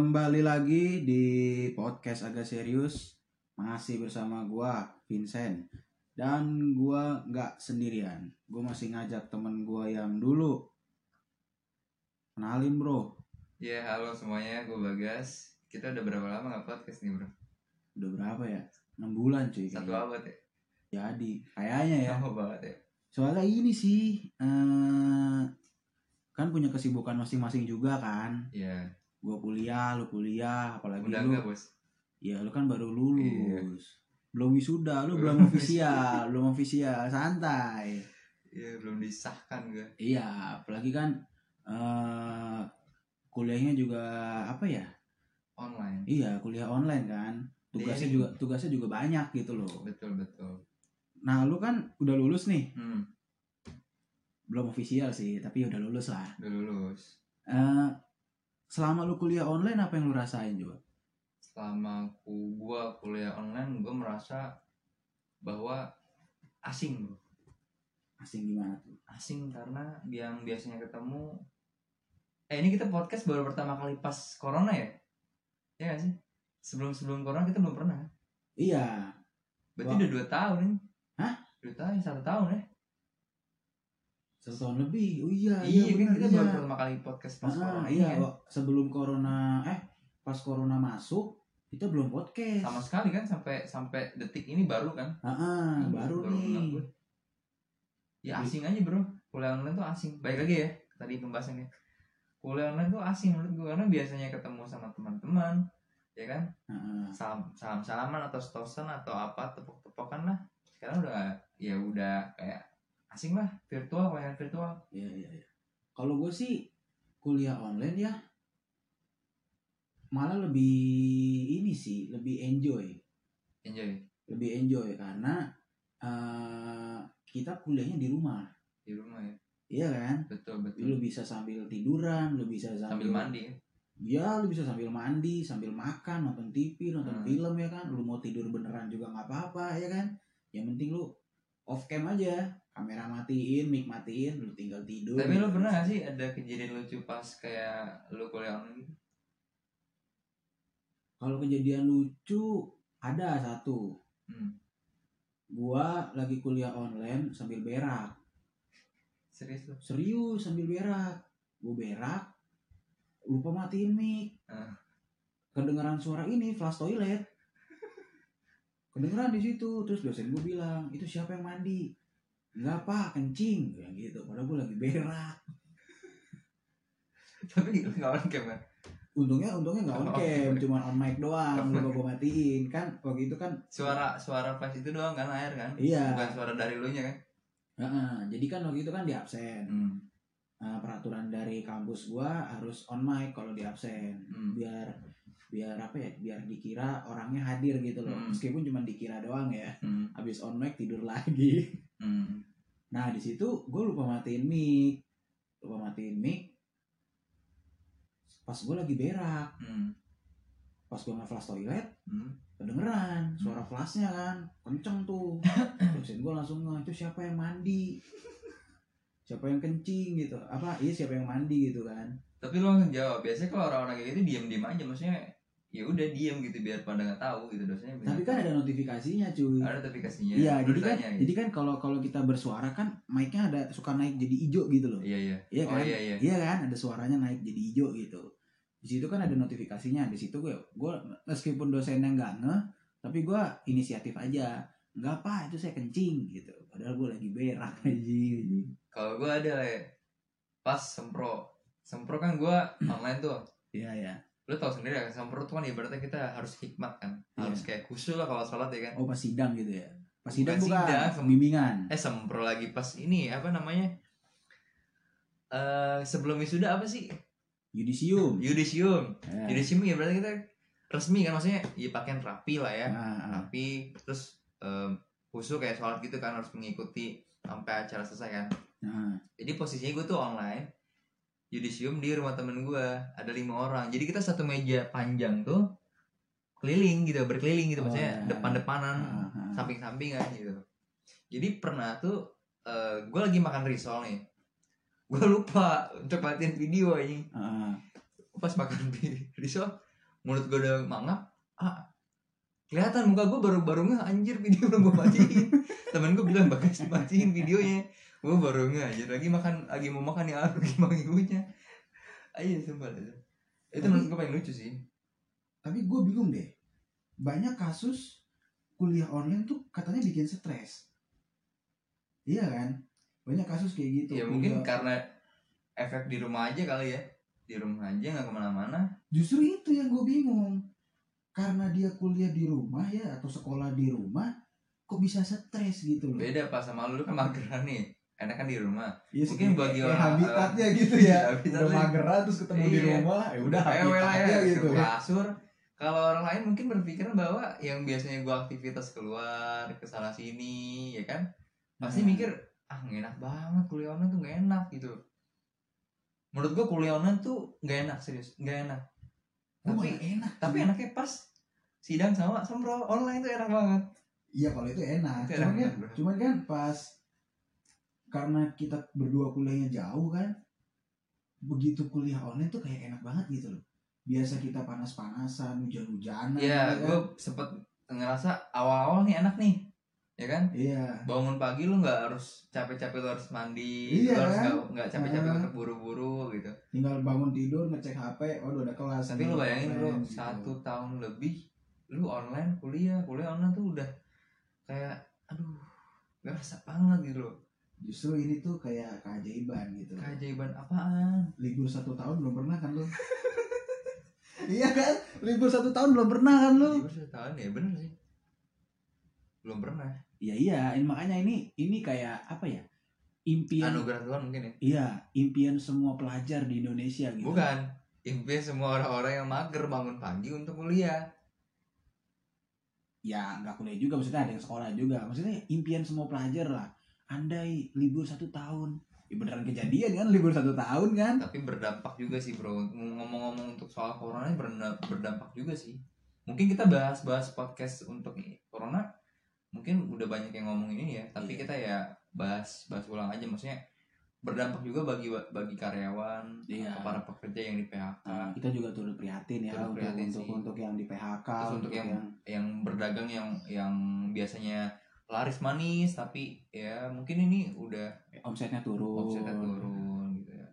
Kembali lagi di podcast agak serius Masih bersama gua Vincent Dan gua nggak sendirian Gua masih ngajak temen gua yang dulu Kenalin bro Ya halo semuanya, gue Bagas. Kita udah berapa lama nggak podcast nih bro? Udah berapa ya? 6 bulan cuy Satu kayaknya. abad ya? Jadi kayaknya ya Lama banget ya. Soalnya ini sih eh, Kan punya kesibukan masing-masing juga kan Iya. Gua kuliah, lu kuliah Apalagi Udah lu enggak bos? Ya lu kan baru lulus. Iya. Belum wisuda, lu belum ofisial, belum ofisial, santai. Iya belum disahkan gue. Iya, apalagi kan eh kuliahnya juga apa ya? Online. Iya, kuliah online kan. Tugasnya Daring. juga tugasnya juga banyak gitu loh. Betul betul. Nah, lu kan udah lulus nih. Hmm, Belum ofisial sih, tapi udah lulus lah. udah lulus. Eh selama lu kuliah online apa yang lu rasain juga? Selama aku gua kuliah online, gue merasa bahwa asing bro. Asing gimana tuh? Asing karena yang biasanya ketemu. Eh ini kita podcast baru pertama kali pas corona ya? Iya gak sih? Sebelum sebelum corona kita belum pernah. Iya, Berarti Wah. udah dua tahun nih. Hah? Dua tahun, satu tahun ya? Satu tahun lebih. Oh iya, iya, kan benar, kita iya. baru pertama kali podcast pas Ah, corona iya, kan. Sebelum corona eh pas corona masuk kita belum podcast. Sama sekali kan sampai sampai detik ini baru kan? Ah, ah, Iya, baru, ngeh nih. gue. Ya asing aja bro. Kuliah online tuh asing. Baik lagi ya tadi pembahasannya. Kuliah online tuh asing menurut gue karena biasanya ketemu sama teman-teman, ya kan? Ah. Salam salam salaman atau stosan atau apa tepok-tepokan lah. Sekarang udah ya udah kayak asing lah virtual kuliah virtual. Iya, iya, iya. Kalau gue sih kuliah online ya malah lebih ini sih, lebih enjoy, Enjoy lebih enjoy karena eh, kita kuliahnya di rumah. di rumah ya. Iya kan? Betul betul. Lu bisa sambil tiduran, lu bisa sambil, Sambil mandi ya. Ya, lu bisa sambil mandi, sambil makan, nonton TV, nonton Hmm. film ya kan. Lu mau tidur beneran juga nggak apa-apa ya kan. Yang penting lu off cam aja, kamera matiin, mic matiin, lu tinggal tidur. Tapi lo pernah gak sih ada kejadian lucu pas kayak lo kuliah online gitu? Kalau kejadian lucu ada satu. Hmm. Gua lagi kuliah online sambil berak. Serius lo? Serius sambil berak. Gua berak, lupa matiin mic. Ah. Kedengeran suara ini flash toilet. Kedengeran di situ. Terus dosen gue bilang, itu siapa yang mandi? Enggak pak, kencing. Kayak gitu. Padahal gue lagi berak. Tapi lo gak on cam kan? Untungnya, untungnya nggak on Oh, cam, oke. cuma on mic doang. Lupa gue matiin. Kan waktu itu kan, Suara suara flash itu doang kan air kan? iya. Bukan suara dari lo nya kan? Heeh. Jadi kan waktu itu kan di absen. Hmm. Nah, peraturan dari kampus gua harus on mic kalau di absen. Hmm. Biar biar apa ya? Biar dikira orangnya hadir gitu loh. Hmm. Meskipun cuma dikira doang ya. Hmm. Habis on mic tidur lagi. Hmm. Nah di situ gue lupa matiin mic, lupa matiin mic. Pas gue lagi berak, Hmm. pas gue nge-flash toilet, Hmm. kedengeran suara flashnya kan, kenceng tuh. Dosen gue langsung nge, itu siapa yang mandi? Siapa yang kencing gitu? Apa? Iya siapa yang mandi gitu kan? Tapi lo langsung jawab. Biasanya kalau orang-orang kayak gitu diam-diam aja, maksudnya ya udah diam gitu biar pada nggak tahu gitu dosennya. Tapi kan ada notifikasinya cuy. ada notifikasinya. Iya, jadi kan, gitu. jadi kan kalau kalau kita bersuara kan mic-nya ada suka naik jadi hijau gitu loh. Iya iya. Iya Oh kan? iya iya. Iya kan, ada suaranya naik jadi hijau gitu. Di situ kan ada notifikasinya. Di situ gue, gue meskipun dosennya nggak ngeh, tapi gue inisiatif aja. Nggak apa, itu saya kencing gitu. Padahal gue lagi berak aja. Kalau gue ada pas sempro, sempro kan gue online tuh. Iya ya. Lo tau sendiri kan sempro tuh kan ibaratnya kita harus hikmat kan, harus kayak khusyuk lah kalau sholat ya kan. Oh pas sidang gitu ya. Pas sidang Bukan bukan, sidang, sem- bimbingan. Eh sempro lagi pas ini apa namanya? Eh sebelum wisuda apa sih? Yudisium. Yudisium. Ya. Yudisium ya berarti kita resmi kan maksudnya ya pakaian rapi lah ya. Ah, ah. Rapi terus em, khusyuk kayak sholat gitu kan harus mengikuti sampai acara selesai kan. Nah, Jadi posisinya gue tuh online Yudisium di rumah temen gue Ada lima orang. Jadi kita satu meja panjang tuh Keliling gitu Berkeliling gitu Oh, Maksudnya iya. depan-depanan ah, ah. Samping-sampingan gitu. Jadi pernah tuh eh gue lagi makan risol nih. Gue lupa untuk matiin video ini Ah, pas makan risol mulut gue udah mangap ah kelihatan muka gue baru baru nggak anjir video belum gue matiin temen gue bilang bagas matiin videonya gue baru nggak anjir lagi makan lagi mau makan ya lagi mau ibunya? Ayo sumpah itu itu menurut gue paling lucu sih. Tapi gue bingung deh. Banyak kasus kuliah online tuh katanya bikin stres. Iya kan? Banyak kasus kayak gitu. Ya mungkin Kuliah- karena efek di rumah aja kali ya. Di rumah aja nggak ke mana-mana. Justru itu yang gue bingung. Karena dia kuliah di rumah ya atau sekolah di rumah kok bisa stres gitu loh? Beda pas sama lu kan mageran nih enak kan di rumah. Ya, Mungkin kayak- bagi orang- habitatnya gitu Iya, ya. habitatnya. udah mageran terus ketemu di Iya. rumah ya udah habitatnya ya gitu. ya kasur. Kalau orang lain mungkin berpikiran bahwa yang biasanya gua aktivitas keluar ke sana sini ya kan? Pasti Nah. mikir ah nggak enak banget kuliah online tuh nggak enak gitu. Menurut gua kuliah online tuh nggak enak serius nggak enak. Gua tapi enak tapi cuy. enaknya pas sidang sama sembro online tuh enak banget. Iya kalau itu enak. Itu cuman enak kan cuman kan pas karena kita berdua kuliahnya jauh kan begitu kuliah online tuh kayak enak banget gitu loh biasa kita panas-panasan hujan-hujanan Iya, kan? gue sempet ngerasa awal-awal nih enak nih, ya kan? iya Bangun pagi lu nggak harus capek-capek lu harus mandi, Iya, lu harus kan? nggak capek-capek Ah. untuk buru-buru gitu. tinggal bangun tidur ngecek HP waduh udah kelas Tapi lu bayangin online gitu. satu tahun lebih lu online kuliah, kuliah online tuh udah kayak aduh gak rasa banget gitu loh. Justru ini tuh kayak keajaiban gitu Keajaiban apaan? libur satu tahun belum pernah kan lu iya kan libur satu tahun belum pernah kan lu Libur satu tahun ya bener sih. Belum pernah. iya iya ini- makanya ini ini kayak apa ya impian Anugerah Tuhan mungkin ya. iya impian semua pelajar di Indonesia gitu Bukan. Impian semua orang-orang yang mager bangun pagi untuk kuliah. ya nggak kuliah juga maksudnya ada yang sekolah juga maksudnya impian semua pelajar lah andai libur satu tahun. Ya beneran kejadian kan libur satu tahun kan. Tapi berdampak juga sih bro. Ngomong-ngomong untuk soal corona ini berda- berdampak juga sih. Mungkin kita bahas-bahas podcast untuk corona. Mungkin udah banyak yang ngomong ini ya. Tapi Iya. kita ya bahas bahas ulang aja. Maksudnya berdampak juga bagi bagi karyawan Iya. atau para pekerja yang di PHK Nah, kita juga turut prihatin ya Turut untuk prihatin untuk sih. untuk yang di PHK Terus untuk yang yang berdagang yang yang biasanya laris manis tapi ya mungkin ini udah omsetnya turun. omsetnya turun gitu ya.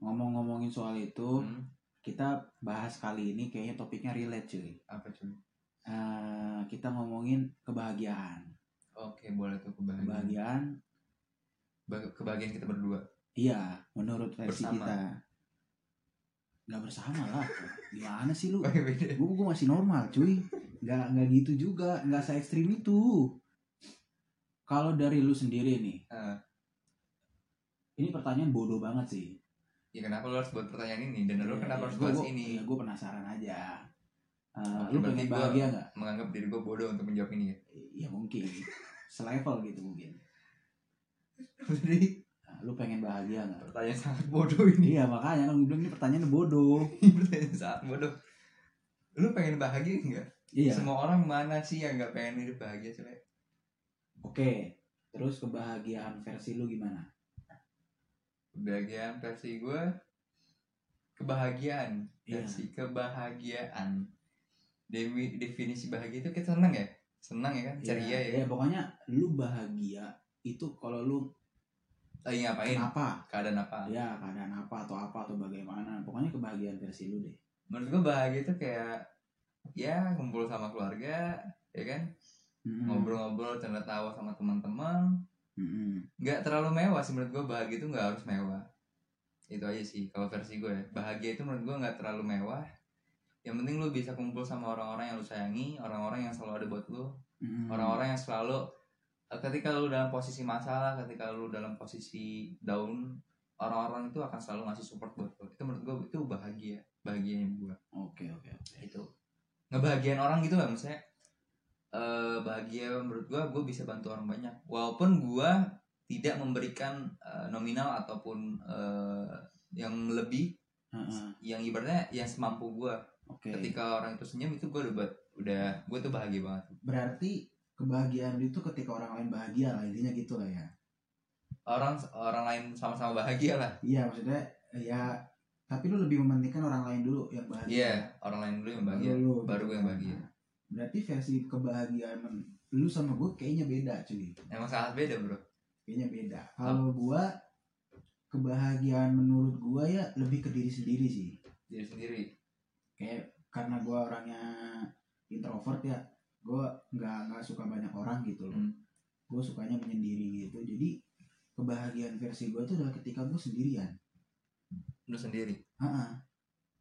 Ngomong-ngomongin soal itu Hmm, kita bahas kali ini kayaknya topiknya relate cuy. Apa cuy? Eh, kita ngomongin kebahagiaan. Oke boleh tuh kebahagiaan. Kebahagiaan. Ba- kebahagiaan kita berdua. Iya menurut versi Bersama. kita. Nggak bersama lah. Gimana sih lu? Gue masih normal cuy. Nggak nggak gitu juga. Nggak se ekstrim itu kalau dari lu sendiri nih Ah. ini pertanyaan bodoh banget sih Ya kenapa lu harus buat pertanyaan ini dan lu kenapa harus gue bahas ini? gue penasaran aja Oke, lu pengen bahagia nggak Menganggap diri gue bodoh untuk menjawab ini ya. ya mungkin selevel gitu mungkin Jadi Nah, lu pengen bahagia nggak pertanyaan sangat bodoh ini. iya makanya kan gue bilang ini pertanyaan bodoh pertanyaan sangat bodoh. Lu pengen bahagia enggak? iya Semua orang mana sih yang nggak pengen hidup bahagia sih? Oke terus kebahagiaan versi lu gimana? Kebahagiaan versi gue kebahagiaan Iya. versi kebahagiaan. Dewi, definisi bahagia itu kita senang ya? Senang ya kan? Ceria ya, ya pokoknya lu bahagia itu kalau lu lagi ngapain? Kenapa? Keadaan apa? Ya keadaan apa atau apa atau bagaimana. Pokoknya kebahagiaan versi lu deh. Menurut gue bahagia itu kayak ya kumpul sama keluarga ya kan Ngobrol-ngobrol canda tawa sama teman-teman. Nggak terlalu mewah sih menurut gue bahagia itu nggak harus mewah. Itu aja sih kalau versi gue ya. Bahagia itu menurut gue nggak terlalu mewah. Yang penting lu bisa kumpul sama orang-orang yang lu sayangi orang-orang yang selalu ada buat lu. Orang-orang yang selalu ketika lu dalam posisi masalah ketika lu dalam posisi down orang-orang itu akan selalu ngasih support buat lu. Itu menurut gue itu bahagia. Bahagianya gue oke oke oke. Itu. Ngebahagiain orang gitu lah maksudnya eh bahagia menurut gua gue bisa bantu orang banyak walaupun gua tidak memberikan eh, nominal ataupun eh, yang lebih Heeh. yang ibaratnya yang semampu gua oke ketika orang itu senyum itu gua udah udah gue tuh bahagia banget berarti kebahagiaan itu ketika orang lain bahagia lah intinya gitu lah ya orang orang lain sama-sama bahagia lah iya maksudnya ya tapi lu lebih mementingkan orang lain dulu yang bahagia Iya, orang lain dulu yang bahagia. Baru lu, baru gitu gue yang kan. bahagia. Berarti versi kebahagiaan lu sama gue kayaknya beda cuy Emang sangat beda, Bro. kayaknya beda kalau gua kebahagiaan menurut gua ya lebih ke diri sendiri sih Diri sendiri. kayak karena gua orangnya introvert ya gua nggak nggak suka banyak orang gitu loh Hmm. gue sukanya menyendiri gitu jadi kebahagiaan versi gua itu adalah ketika gue sendirian Lu sendiri. Ha-ha.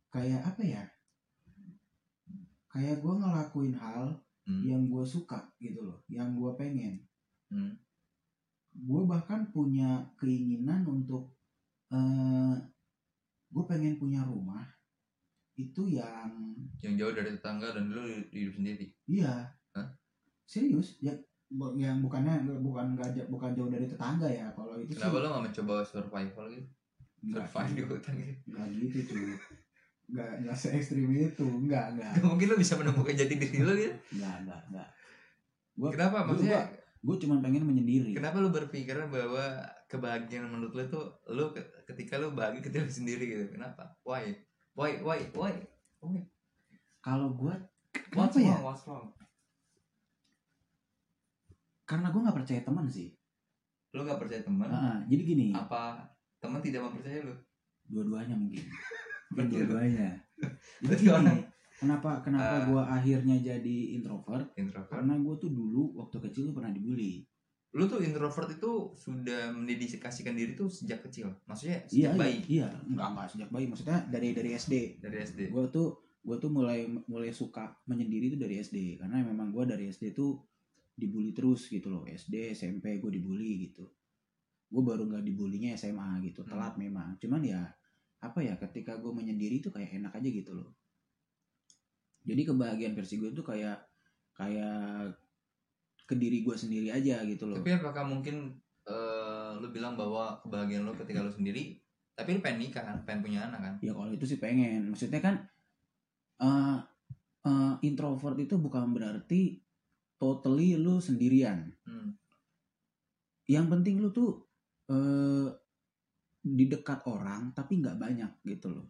kayak apa ya kayak gua ngelakuin hal Hmm. yang gue suka gitu loh yang gue pengen Hmm. gue bahkan punya keinginan untuk eh gue pengen punya rumah itu yang Yang jauh dari tetangga dan lu hidup sendiri. iya Hah? serius ya yang bukannya bukan ja- bukan jauh dari tetangga ya kalau itu Kenapa sih lu gak mencoba survival gitu? Survive di hutan gitu. nggak gitu cuy nggak nggak se ekstrim itu nggak nggak Gak mungkin lu bisa menemukan jati diri lu gitu. nggak nggak nggak Gua- Kenapa? Maksudnya gue cuma pengen menyendiri kenapa lu berpikiran bahwa kebahagiaan menurut tuh lu ke- ketika lu bahagia ketika lu sendiri gitu? Kenapa? Why? Why? Why? Why? Why? kalau gue What's Kenapa ya? wrong? What's wrong? karena gue nggak percaya teman sih Lu gak percaya teman? Ah, jadi gini Apa teman tidak mempercayai lu? dua-duanya mungkin dua-duanya jadi Berarti gini orang- kenapa kenapa Ah. gua akhirnya jadi introvert? Introvert. karena gue tuh dulu waktu kecil tuh pernah dibully. Lu tuh introvert itu sudah mendedikasikan diri tuh sejak kecil. Maksudnya iya sejak bayi? iya. Enggak enggak sejak bayi. Maksudnya dari dari SD dari SD. gue tuh gue tuh mulai mulai suka menyendiri tuh dari SD karena memang gue dari SD tuh dibully terus gitu loh. SD SMP gue dibully gitu. Gue baru nggak dibulinya SMA gitu. Hmm. telat memang. Cuman ya apa ya ketika gue menyendiri tuh kayak enak aja gitu loh jadi kebahagiaan versi gue tuh kayak kayak ke diri gue sendiri aja gitu loh Tapi apakah mungkin eh, lu bilang bahwa kebahagiaan lu ketika lu sendiri, tapi lu pengen nikah kan, pengen punya anak kan? ya kalau itu sih pengen maksudnya kan eh eh, introvert itu bukan berarti totally lu sendirian Hmm. yang penting lu tuh eh di dekat orang tapi nggak banyak gitu loh.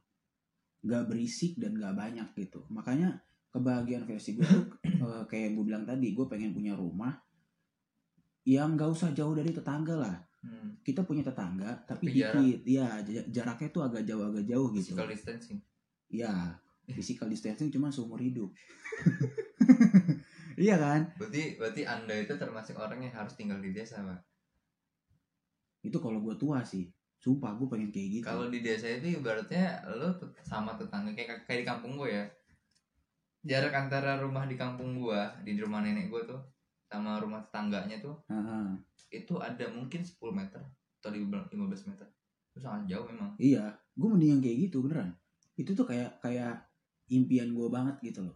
Nggak berisik dan nggak banyak gitu. Makanya kebahagiaan versi gue tuh eh, kayak yang gue bilang tadi gue pengen punya rumah yang nggak usah jauh dari tetangga lah. Hmm. kita punya tetangga tapi, Tapi jarak. dikit ya jaraknya tuh agak jauh agak jauh gitu. Physical distancing. ya physical distancing cuma seumur hidup. Iya kan? Berarti berarti Anda itu termasuk orang yang harus tinggal di desa, Pak. itu kalau gue tua sih sumpah gue pengen kayak gitu Kalau di desa itu ibaratnya tet- sama tetangga kayak kayak di kampung gue ya. Jarak antara rumah di kampung gua, di rumah nenek gua tuh sama rumah tetangganya tuh Heeh. itu ada mungkin 10 meter atau 15 meter. Itu sangat jauh memang. Iya, gue mending yang kayak gitu beneran. Itu tuh kayak kayak impian gue banget gitu loh.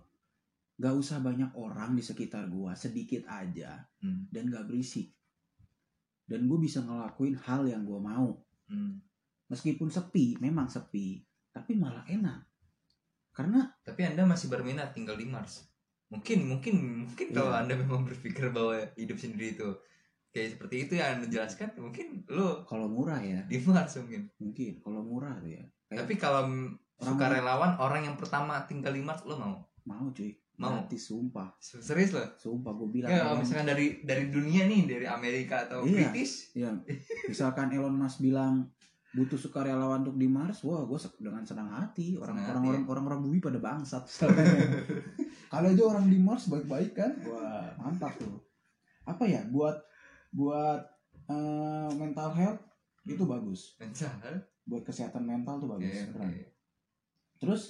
Gak usah banyak orang di sekitar gue, sedikit aja Hmm. dan gak berisik. Dan gue bisa ngelakuin hal yang gue mau. Meskipun sepi, memang sepi, tapi malah enak. Karena Tapi Anda masih berminat tinggal di Mars. Mungkin mungkin mungkin kalau Iya. Anda memang berpikir bahwa hidup sendiri itu kayak seperti itu yang Anda jelaskan, mungkin lo kalau murah ya, di Mars mungkin. mungkin kalau murah tuh ya. Kayak Tapi kalau Orang- sukarelawan orang yang pertama tinggal di Mars lo mau? mau cuy, Mau. gratis sumpah. Serius lo? Sumpah gue bilang. Ya, kalau misalkan dari dari dunia nih, dari Amerika atau Iya. British, Ya, misalkan Elon Musk bilang butuh sukarelawan untuk di Mars, wah gue dengan senang hati. Orang Senang orang hati, orang orang orang bumi pada bangsat. Kalau aja orang di Mars baik-baik kan, wah mantap tuh. Apa ya buat buat eh, mental health itu bagus. mental. Buat kesehatan mental tuh bagus. Beneran. oke. Terus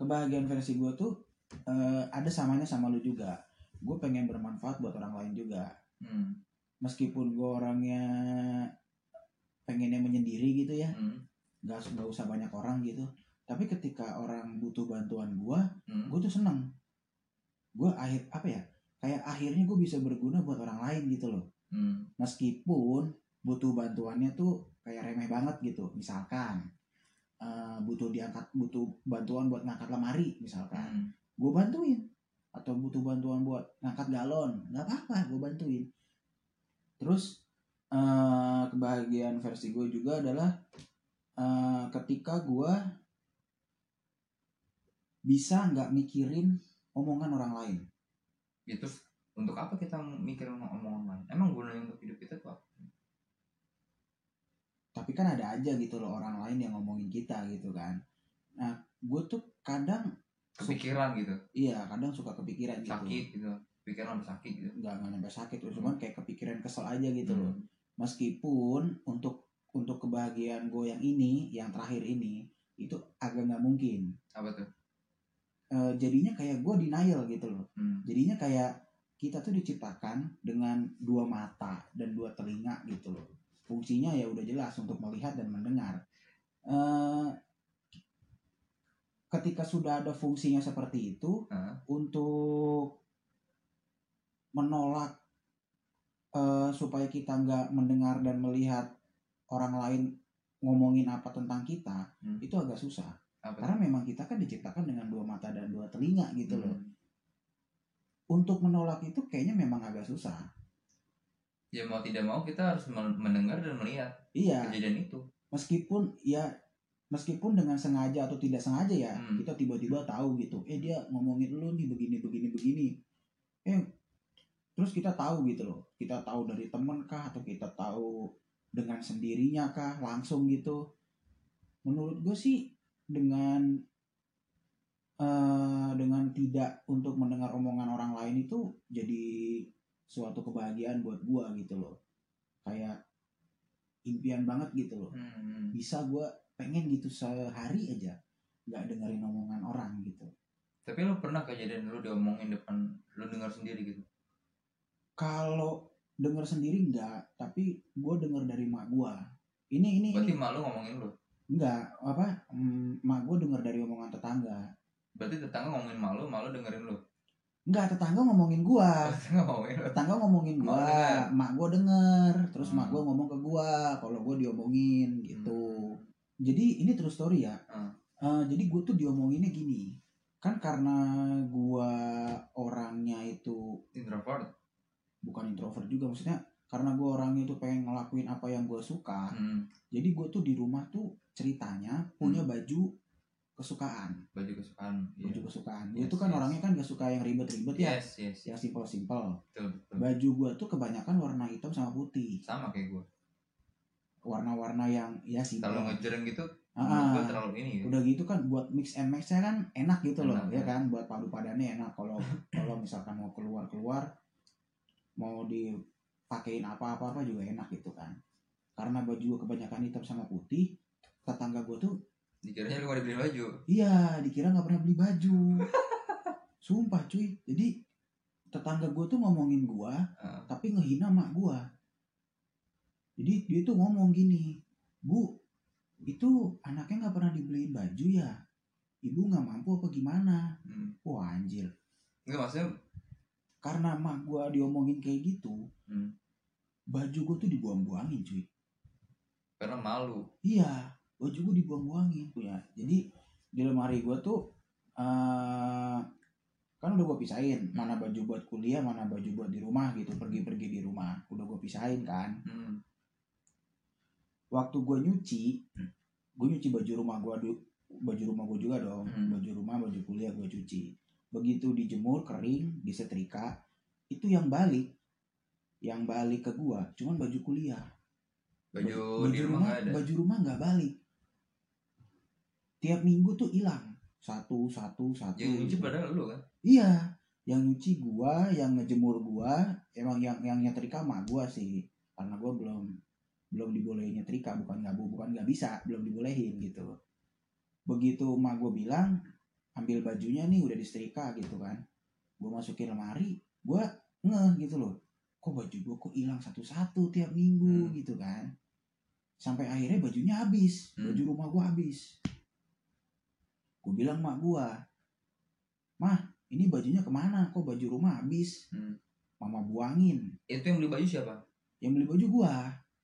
kebahagiaan versi gue tuh eh, ada samanya sama lu juga. Gue pengen bermanfaat buat orang lain juga. Hmm. Meskipun gue orangnya pengennya menyendiri gitu ya, Hmm. nggak nggak usah banyak orang gitu. Tapi ketika orang butuh bantuan gua Hmm. gua tuh seneng. Gua akhir apa ya kayak akhirnya gue bisa berguna buat orang lain gitu loh. Hmm. meskipun butuh bantuannya tuh kayak remeh banget gitu. Misalkan eh, butuh diangkat butuh bantuan buat ngangkat lemari misalkan. Hmm. gue bantuin. Atau butuh bantuan buat ngangkat galon. Nggak apa-apa gue bantuin. Terus eh, kebahagiaan versi gue juga adalah eh, ketika gue bisa nggak mikirin omongan orang lain. Ya terus untuk apa kita mikir omongan lain? Emang gunanya untuk hidup kita tuh apa? Tapi kan ada aja gitu loh orang lain yang ngomongin kita gitu kan. Nah gue tuh kadang kepikiran gitu. Iya kadang suka kepikiran gitu. Sakit gitu. Pikiran sampai sakit gitu. Nggak nggak sampai sakit loh cuman kayak kepikiran kesel aja gitu loh. Hmm. Meskipun untuk untuk kebahagiaan gue yang ini yang terakhir ini itu agak nggak mungkin. Apa tuh? Eh, jadinya kayak gue denial gitu loh. Hmm. jadinya kayak kita tuh diciptakan dengan dua mata dan dua telinga gitu loh. Fungsinya ya udah jelas untuk melihat dan mendengar. Eh, ketika sudah ada fungsinya seperti itu Hah? untuk menolak eh, supaya kita nggak mendengar dan melihat orang lain ngomongin apa tentang kita Hmm. itu agak susah. Apa karena memang kita kan diciptakan dengan dua mata dan dua telinga gitu loh. Hmm. untuk menolak itu kayaknya memang agak susah. Ya mau tidak mau kita harus men- mendengar dan melihat iya. kejadian itu. Meskipun ya meskipun dengan sengaja atau tidak sengaja ya Hmm. kita tiba-tiba tahu gitu eh dia ngomongin lu nih begini begini begini. Eh terus kita tahu gitu loh kita tahu dari temen kah atau kita tahu dengan sendirinya kah langsung gitu. Menurut gue sih dengan eh dengan tidak untuk mendengar omongan orang lain itu jadi suatu kebahagiaan buat gua gitu loh. Kayak impian banget gitu loh. Hmm. bisa gue pengen gitu sehari aja nggak dengerin omongan orang gitu. Tapi lu pernah kejadian lu diomongin depan lu dengar sendiri gitu kalau denger sendiri nggak tapi gue denger dari mak gue ini ini berarti ini. malu ngomongin lu? Nggak apa mm, mak gue denger dari omongan tetangga. Berarti tetangga ngomongin malu malu dengerin lu? Nggak tetangga ngomongin gue tetangga ngomongin tetangga ngomongin Mak gue denger. mak gue denger terus mak Hmm. gue ngomong ke gue kalau gue diomongin gitu. Jadi ini true story ya. Hmm. Eh, jadi gue tuh diomonginnya gini. Kan karena gue orangnya itu introvert bukan introvert juga maksudnya karena gue orangnya itu pengen ngelakuin apa yang gue suka hmm. jadi gue tuh di rumah tuh ceritanya punya baju kesukaan baju kesukaan iya. baju kesukaan Yes, tuh kan yes. orangnya kan gak suka yang ribet-ribet ya yes yes yang simple simple betul betul baju gue tuh kebanyakan warna hitam sama putih sama kayak gue warna-warna yang ya simple kalau ngejereng gitu Ah, ah. terlalu ini gitu. udah gitu kan buat mix and matchnya kan enak gitu loh Enak, ya ya. kan buat padu padannya enak kalau kalau misalkan mau keluar keluar mau dipakein apa apa juga enak gitu kan. Karena baju gue kebanyakan hitam sama putih tetangga gue tuh dikiranya lu gak dibeli baju? Iya dikira nggak pernah beli baju. Sumpah cuy. Jadi tetangga gue tuh ngomongin gue Ah. tapi ngehina mak gue jadi dia tuh ngomong gini bu itu anaknya nggak pernah dibeliin baju ya? Ibu nggak mampu apa gimana? Hmm. wah anjir. Enggak maksudnya karena mak gua diomongin kayak gitu Hmm. baju gua tuh dibuang-buangin cuy karena malu iya baju gua dibuang-buangin tuh ya jadi di lemari gua tuh eh kan udah gua pisahin mana baju buat kuliah mana baju buat di rumah gitu pergi-pergi di rumah udah gua pisahin kan hmm. waktu gue nyuci gue nyuci baju rumah gue baju rumah gue juga dong Hmm. baju rumah baju kuliah gue cuci begitu dijemur kering disetrika itu yang balik. Yang balik ke gue cuman baju kuliah. Baju, di rumah ada? baju rumah nggak balik. Tiap minggu tuh hilang. Satu satu satu. Yang nyuci padahal lu kan? Iya yang nyuci gua yang ngejemur gua emang yang yang nyetrika mah gua sih. Karena gua belum belum dibolehin nyetrika bukan nggak bu- bukan nggak bisa belum dibolehin gitu. Begitu emak gua bilang ambil bajunya nih udah disetrika gitu kan. Gua masukin lemari gua ngeh gitu loh. Kok baju gua kok hilang satu-satu tiap minggu Hmm. gitu kan. Sampai akhirnya bajunya habis Hmm. baju rumah gua habis. Gua bilang mak gua mah ini bajunya ke mana? Kok baju rumah habis? Hmm. mama buangin. Itu yang beli baju siapa? Yang beli baju gua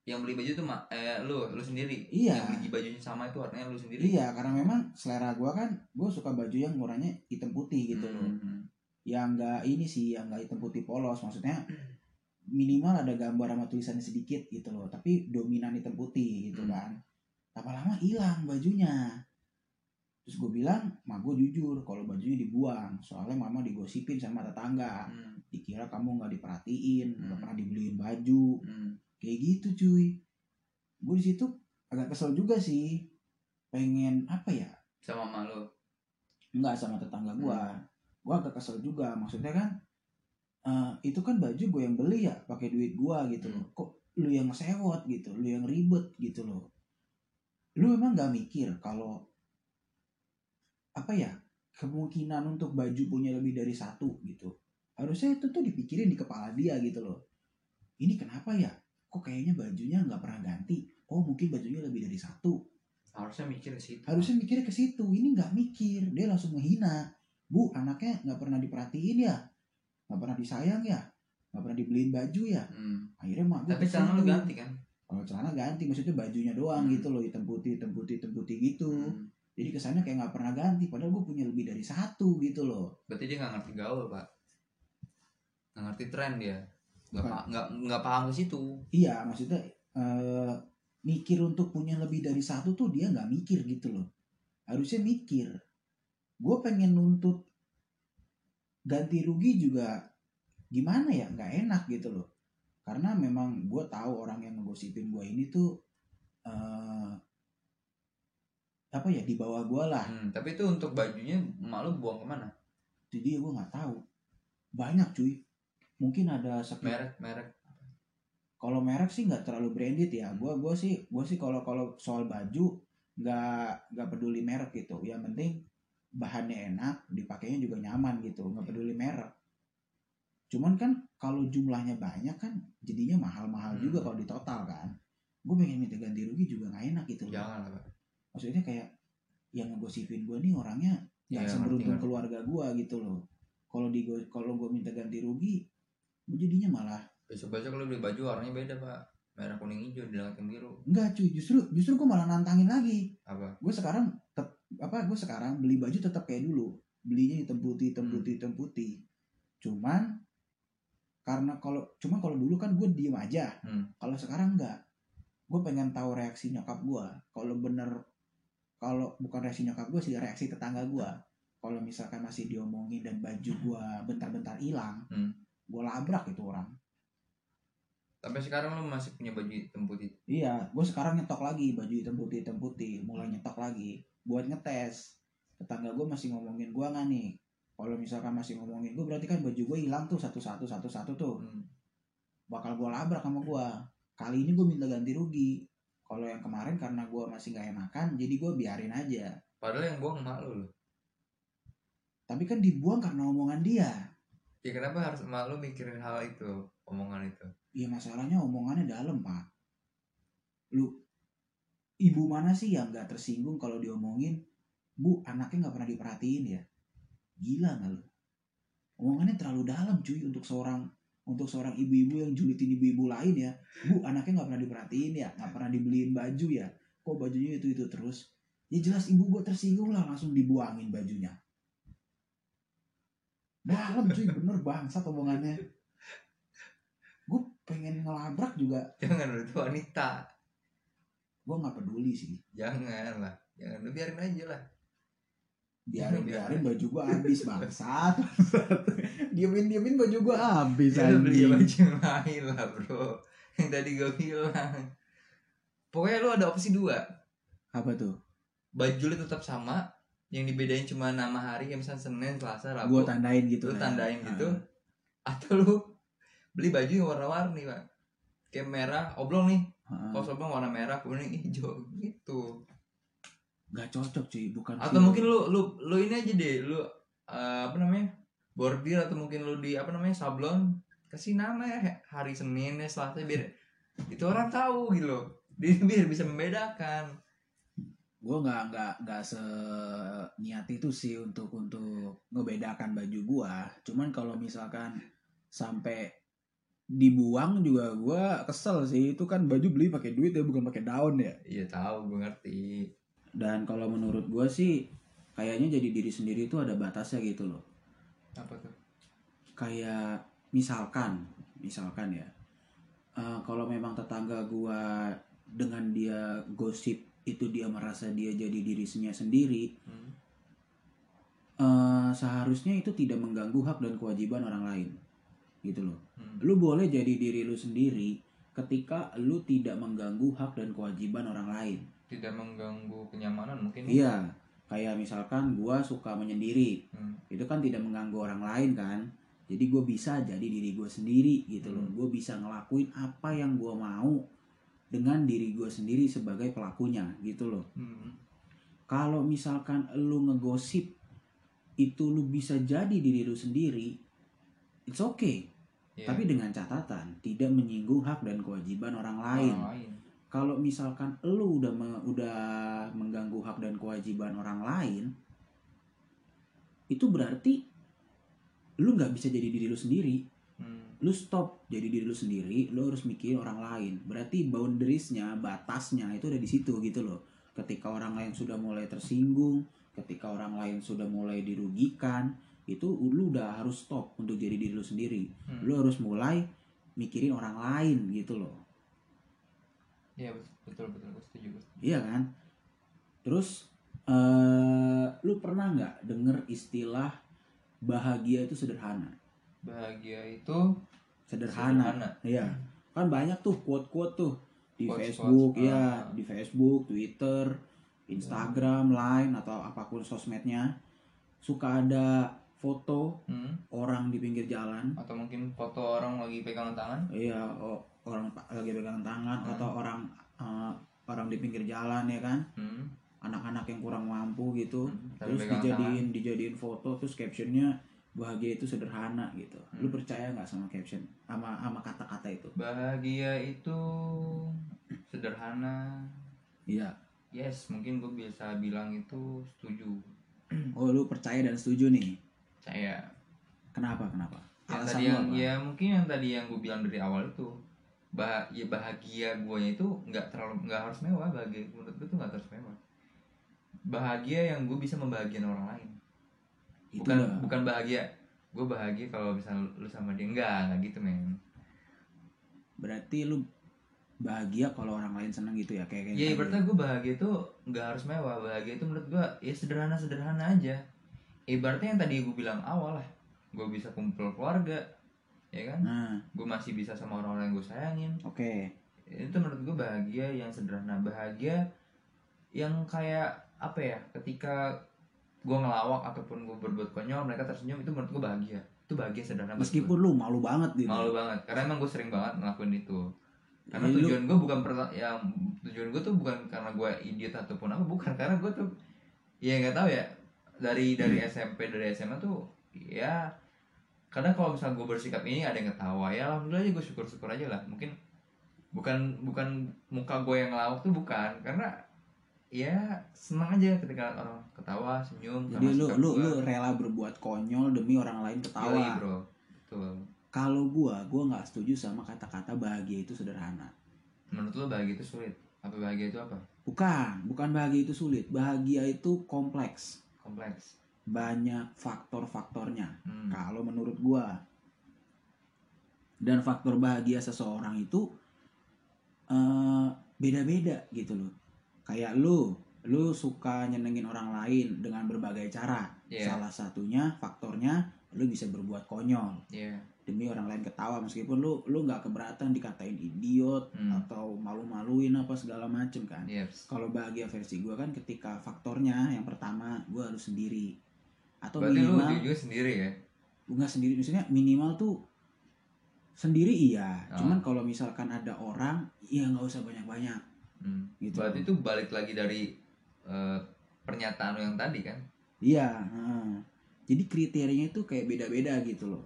yang beli baju tuh eh lu lu sendiri Iya. yang beli bajunya sama itu artinya lu sendiri iya karena memang selera gua kan gua suka baju yang warnanya hitam putih gitu loh Hmm. yang enggak ini sih yang enggak hitam putih polos maksudnya minimal ada gambar sama tulisannya sedikit gitu loh tapi dominan hitam putih gitu Hmm. kan lama-lama hilang bajunya terus gue bilang ma gue jujur kalau bajunya dibuang soalnya mama digosipin sama tetangga Hmm. dikira kamu nggak diperhatiin nggak Hmm. pernah dibeliin baju Hmm. Kayak gitu cuy. Gue di situ agak kesel juga sih. Pengen apa ya? Sama emak lu? Nggak sama tetangga gue Hmm. gue agak kesel juga. Maksudnya kan eh, itu kan baju gue yang beli ya pakai duit gue gitu loh. Hmm. kok lu yang sewot gitu? Lu yang ribet gitu loh. Lu emang nggak mikir kalau apa ya kemungkinan untuk baju punya lebih dari satu gitu. Harusnya itu tuh dipikirin di kepala dia gitu loh. Ini kenapa ya kok kayaknya bajunya nggak pernah ganti? Oh mungkin bajunya lebih dari satu. Harusnya mikir ke situ. Harusnya mikirnya ke situ. Ini nggak mikir. Dia langsung menghina. Bu anaknya nggak pernah diperhatiin ya? Nggak pernah disayang ya? Nggak pernah dibeliin baju ya? Hmm. akhirnya mak tapi celana lu ganti kan? Kalau celana ganti maksudnya bajunya doang Hmm. gitu loh hitam putih hitam putih hitam putih gitu. Hmm. jadi kesannya kayak nggak pernah ganti. Padahal gue punya lebih dari satu gitu loh. Berarti dia nggak ngerti gaul pak. Nggak ngerti tren dia nggak nggak nggak paham ke situ. Iya maksudnya eh, mikir untuk punya lebih dari satu tuh dia nggak mikir gitu loh. Harusnya mikir. Gue pengen nuntut ganti rugi juga gimana ya? Nggak enak gitu loh. Karena memang gue tahu orang yang ngegosipin gue ini tuh eh apa ya di bawah gue lah. Hmm, tapi itu untuk bajunya emak lu buang ke mana? Jadi gue nggak tahu. Banyak cuy mungkin ada sekitar merek merek. Kalau merek sih nggak terlalu branded ya. Gue gua sih gue sih kalau kalau soal baju nggak nggak peduli merek gitu. Yang penting bahannya enak dipakainya juga nyaman gitu. Nggak peduli merek. Cuman kan kalau jumlahnya banyak kan jadinya mahal-mahal Hmm. juga kalau di total kan. Gue pengen minta ganti rugi juga nggak enak gitu loh. Jangan lah pak. Maksudnya kayak yang ngegosipin gue nih orangnya nggak Iya, seberuntung keluarga gue gitu loh. Kalau di kalau gue minta ganti rugi gue jadinya malah besok besok lu beli baju warnanya beda pak merah kuning hijau di yang biru Enggak cuy, justru justru gue malah nantangin lagi. apa Gue sekarang tep, apa gue sekarang beli baju tetap kayak dulu. Belinya hitam putih, hitam Hmm. putih, hitam putih. Cuman karena kalau cuma kalau dulu kan gue diem aja. Hmm. Kalau sekarang enggak. Gue pengen tahu reaksi nyokap gue. Kalau bener kalau bukan reaksi nyokap gue sih reaksi tetangga gue. Kalau misalkan masih diomongin dan baju gue bentar-bentar hilang, Hmm. Gue labrak itu orang. tapi sekarang lu masih punya baju hitam putih Iya, gue sekarang nyetok lagi baju hitam putih hitam putih, mulai nyetok lagi buat ngetes. Tetangga gue masih ngomongin gue nggak nih? Kalau misalkan masih ngomongin gue berarti kan baju gue hilang tuh satu satu satu satu tuh, hmm. bakal gue labrak sama gue. Kali ini gue minta ganti rugi. Kalau yang kemarin karena gue masih nggak enakan, jadi gue biarin aja. padahal yang buang emak lu loh Tapi kan dibuang karena omongan dia. Ya kenapa harus emak lu mikirin hal itu omongan itu Iya masalahnya omongannya dalam pak. Lu ibu mana sih yang nggak tersinggung kalau diomongin, bu anaknya nggak pernah diperhatiin ya? Gila nggak lu? Omongannya terlalu dalam cuy untuk seorang untuk seorang ibu-ibu yang julitin ibu-ibu lain ya. Bu anaknya nggak pernah diperhatiin ya, nggak pernah dibeliin baju ya. Kok bajunya itu itu terus? Ya jelas ibu gua tersinggung lah langsung dibuangin bajunya. Dalam cuy bener bangsat omongannya. Gue pengen ngelabrak juga. Jangan itu wanita. Gue nggak peduli sih. Jangan lah jangan. Lu biarin aja lah. Biarin Biarin. baju gue habis bangsat. Diemin diemin baju gue habis ya beli baju yang lain lah bro. Yang tadi gue bilang. Pokoknya lu ada opsi dua. Apa tuh? Baju lu tetap sama yang dibedain cuma nama hari kayak misalnya Senin, Selasa, Rabu. Tandain gitu lu ya. tandain gitu. Ah, atau lu beli baju yang warna-warni pak. Kayak merah oblong nih. Ah. kaos oblong warna merah kuning hijau gitu. Nggak cocok cuy. Bukan atau feel. mungkin lu lu lu ini aja deh. Lu eh, apa namanya? Bordir atau mungkin lu di apa namanya sablon. Kasih nama ya. Hari Senin ya Selasa biar itu orang tahu gitu loh. Dia biar bisa membedakan gue nggak nggak nggak se niat itu sih untuk untuk ngebedakan baju gue cuman kalau misalkan sampai dibuang juga gue kesel sih. Itu kan baju beli pakai duit ya bukan pakai daun ya. Iya tahu gue ngerti. Dan kalau menurut gue sih kayaknya jadi diri sendiri itu ada batasnya gitu loh. Apa tuh? Kayak misalkan misalkan ya. Eh, kalau memang tetangga gua dengan dia gosip itu dia merasa dia jadi dirinya sendiri Hmm. seharusnya itu tidak mengganggu hak dan kewajiban orang lain. Gitu loh. Hmm. lu boleh jadi diri lu sendiri ketika lu tidak mengganggu hak dan kewajiban orang lain. Tidak mengganggu kenyamanan mungkin. Iya. Kayak misalkan gua suka menyendiri. Hmm. itu kan tidak mengganggu orang lain kan? Jadi gue bisa jadi diri gue sendiri gitu loh. Hmm. gue bisa ngelakuin apa yang gue mau dengan diri gue sendiri sebagai pelakunya gitu loh Hmm. kalau misalkan lu ngegosip itu lu bisa jadi diri lu sendiri it's okay Iya. tapi dengan catatan tidak menyinggung hak dan kewajiban orang lain Orang lain kalau misalkan lu udah me- udah mengganggu hak dan kewajiban orang lain itu berarti lu nggak bisa jadi diri lu sendiri. Lu stop jadi diri lu sendiri lu harus mikirin orang lain berarti boundariesnya batasnya itu ada di situ gitu loh ketika orang lain sudah mulai tersinggung ketika orang lain sudah mulai dirugikan itu lu udah harus stop untuk jadi diri lu sendiri Hmm. lu harus mulai mikirin orang lain gitu loh Iya betul betul gue setuju. Iya kan? Terus eh lu pernah nggak denger istilah bahagia itu sederhana? Bahagia itu Sederhana. sederhana. Iya. Kan banyak tuh quote-quote tuh di Quotes-quotes, Facebook ya, ah. di Facebook, Twitter, Instagram, Line atau apa pun sosmednya suka ada foto Hmm. orang di pinggir jalan. atau mungkin foto orang lagi pegangan tangan Iya, o- orang lagi pegangan tangan Hmm. atau orang eh, orang di pinggir jalan ya kan? hmm. Anak-anak yang kurang mampu gitu. Hmm. Terus dijadiin dijadiin foto terus captionnya bahagia itu sederhana gitu. Lu Hmm. percaya nggak sama caption? Sama sama kata-kata itu? Bahagia itu sederhana. Iya. Yes mungkin gue bisa bilang itu setuju. Oh lu percaya dan setuju nih? Saya kenapa kenapa? Yang Alasan tadi yang apa? ya mungkin yang tadi yang gue bilang dari awal itu bah ya bahagia gue itu nggak terlalu nggak harus mewah bahagia menurut gue tuh nggak harus mewah. Bahagia yang gue bisa membahagiakan orang lain itu bukan bukan bahagia. Gue bahagia kalau misalnya lu sama dia. Enggak enggak gitu men. Berarti lu bahagia kalau orang lain seneng gitu ya? Kayak kayak ya ibaratnya gue bahagia itu nggak harus mewah. Bahagia itu menurut gue ya sederhana sederhana aja. Ibaratnya yang tadi gue bilang awal lah. Gue bisa kumpul keluarga ya kan? Nah. Gue masih bisa sama orang-orang yang gue sayangin. Oke. Itu menurut gue bahagia yang sederhana. Bahagia yang kayak apa ya ketika gue ngelawak ataupun gue berbuat konyol mereka tersenyum itu menurut gue bahagia. Itu bahagia sederhana meskipun lu malu banget gitu. Malu banget karena emang gue sering banget ngelakuin itu. Karena Jadi lu- tujuan gue bukan perta- yang tujuan gue tuh bukan karena gue idiot ataupun apa bukan. Karena gue tuh ya nggak tahu ya dari dari SMP dari SMA tuh ya kadang kalau misalnya gue bersikap ini ada yang ketawa ya alhamdulillah aja gue syukur syukur aja lah. Mungkin bukan bukan muka gue yang ngelawak tuh bukan. Karena ya senang aja ketika orang ketawa senyum jadi lu lu gua. lu rela berbuat konyol demi orang lain Yoi, ketawa bro. Betul. Kalau gua gua nggak setuju sama kata-kata bahagia itu sederhana. Menurut lo bahagia itu sulit? Apa bahagia itu apa? Bukan bukan bahagia itu sulit. Bahagia itu kompleks. Kompleks. Banyak faktor-faktornya. Hmm. kalau menurut gua dan faktor bahagia seseorang itu eh, beda-beda gitu loh kayak lu lu suka nyenengin orang lain dengan berbagai cara Iya. salah satunya faktornya lu bisa berbuat konyol Iya. demi orang lain ketawa meskipun lu lu nggak keberatan dikatain idiot Hmm. atau malu-maluin apa segala macem kan Yes. kalau bahagia versi gua kan ketika faktornya yang pertama gua harus sendiri atau Berarti lu minimal juga sendiri ya? nggak sendiri maksudnya minimal tuh sendiri iya Oh. cuman kalau misalkan ada orang ya nggak usah banyak-banyak Hmm. gitu Berarti itu balik lagi dari eh, pernyataan yang tadi kan? iya heeh. jadi kriterianya itu kayak beda-beda gitu loh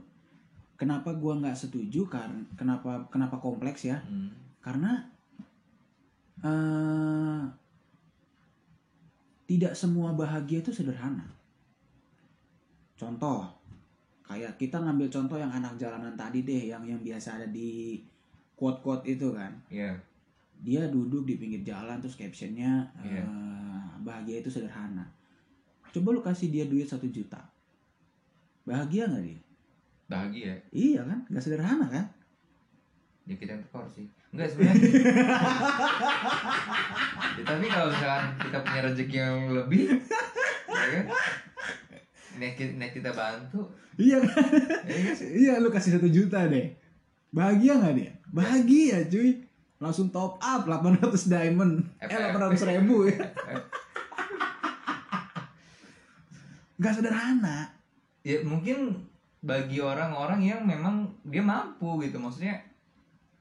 kenapa gua nggak setuju karena kenapa kenapa kompleks ya Hmm. karena eh tidak semua bahagia itu sederhana contoh kayak kita ngambil contoh yang anak jalanan tadi deh yang yang biasa ada di quote quote itu kan Iya. Dia duduk di pinggir jalan terus captionnya Iya. eh, bahagia itu sederhana coba lu kasih dia duit satu juta bahagia nggak dia Bahagia. iya kan nggak sederhana kan Ya kita yang tekor sih. Enggak sebenarnya. ya, tapi kalau misalkan kita punya rezeki yang lebih, ya kan? nek, nek kita bantu iya kan ya sih? iya lu kasih satu juta deh bahagia nggak dia bahagia cuy langsung top up 800 diamond. Eh FF. 800 ribu ya. Nggak sederhana. Ya mungkin bagi orang-orang yang memang dia mampu gitu. Maksudnya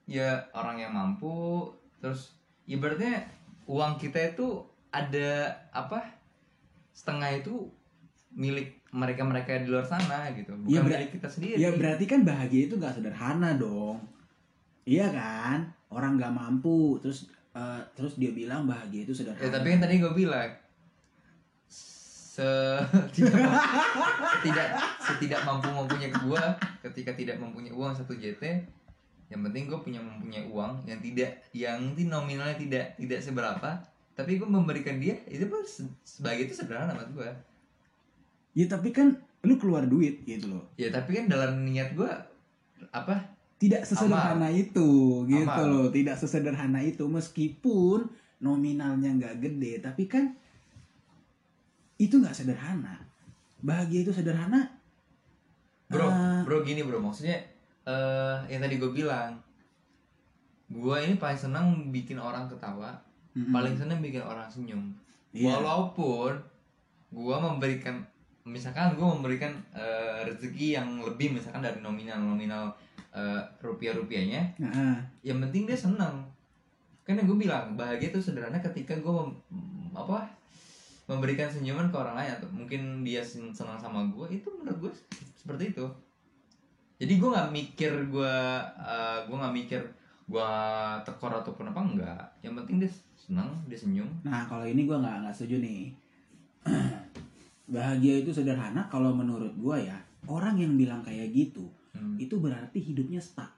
ya orang yang mampu terus ibaratnya uang kita itu ada apa setengah itu milik mereka-mereka di luar sana gitu. Bukan ber- milik kita sendiri. ya berarti kan bahagia itu nggak sederhana dong iya kan? Orang nggak mampu. Terus eh, terus dia bilang bahagia itu sederhana. Ya tapi kan tadi gue bilang se tidak tidak setidak mampu mampunya gue ketika tidak mempunyai uang satu JT yang penting gue punya mempunyai uang yang tidak yang nominalnya tidak tidak seberapa. Tapi gue memberikan dia itu pun se- sebagai itu sederhana buat gue ya tapi kan lu keluar duit gitu loh. Ya tapi kan dalam niat gue apa tidak sesederhana itu gitu Amal. loh tidak sesederhana itu meskipun nominalnya nggak gede tapi kan itu nggak sederhana bahagia itu sederhana bro Ah. bro gini bro maksudnya eh yang tadi gue bilang gue ini paling senang bikin orang ketawa Mm-mm. paling senang bikin orang senyum Iya. walaupun gue memberikan misalkan gue memberikan eh, rezeki yang lebih misalkan dari nominal nominal rupiah rupiahnya Nah, yang penting dia senang kan yang gue bilang bahagia itu sederhana ketika gue mem- apa memberikan senyuman ke orang lain atau mungkin dia sen- senang sama gue itu menurut gue seperti itu. Jadi gue nggak mikir gue uh, gue nggak mikir gue tekor ataupun apa enggak yang penting dia senang dia senyum. Nah kalau ini gua nggak nggak setuju nih. Bahagia itu sederhana kalau menurut gua ya orang yang bilang kayak gitu hmm. itu berarti hidupnya stuck.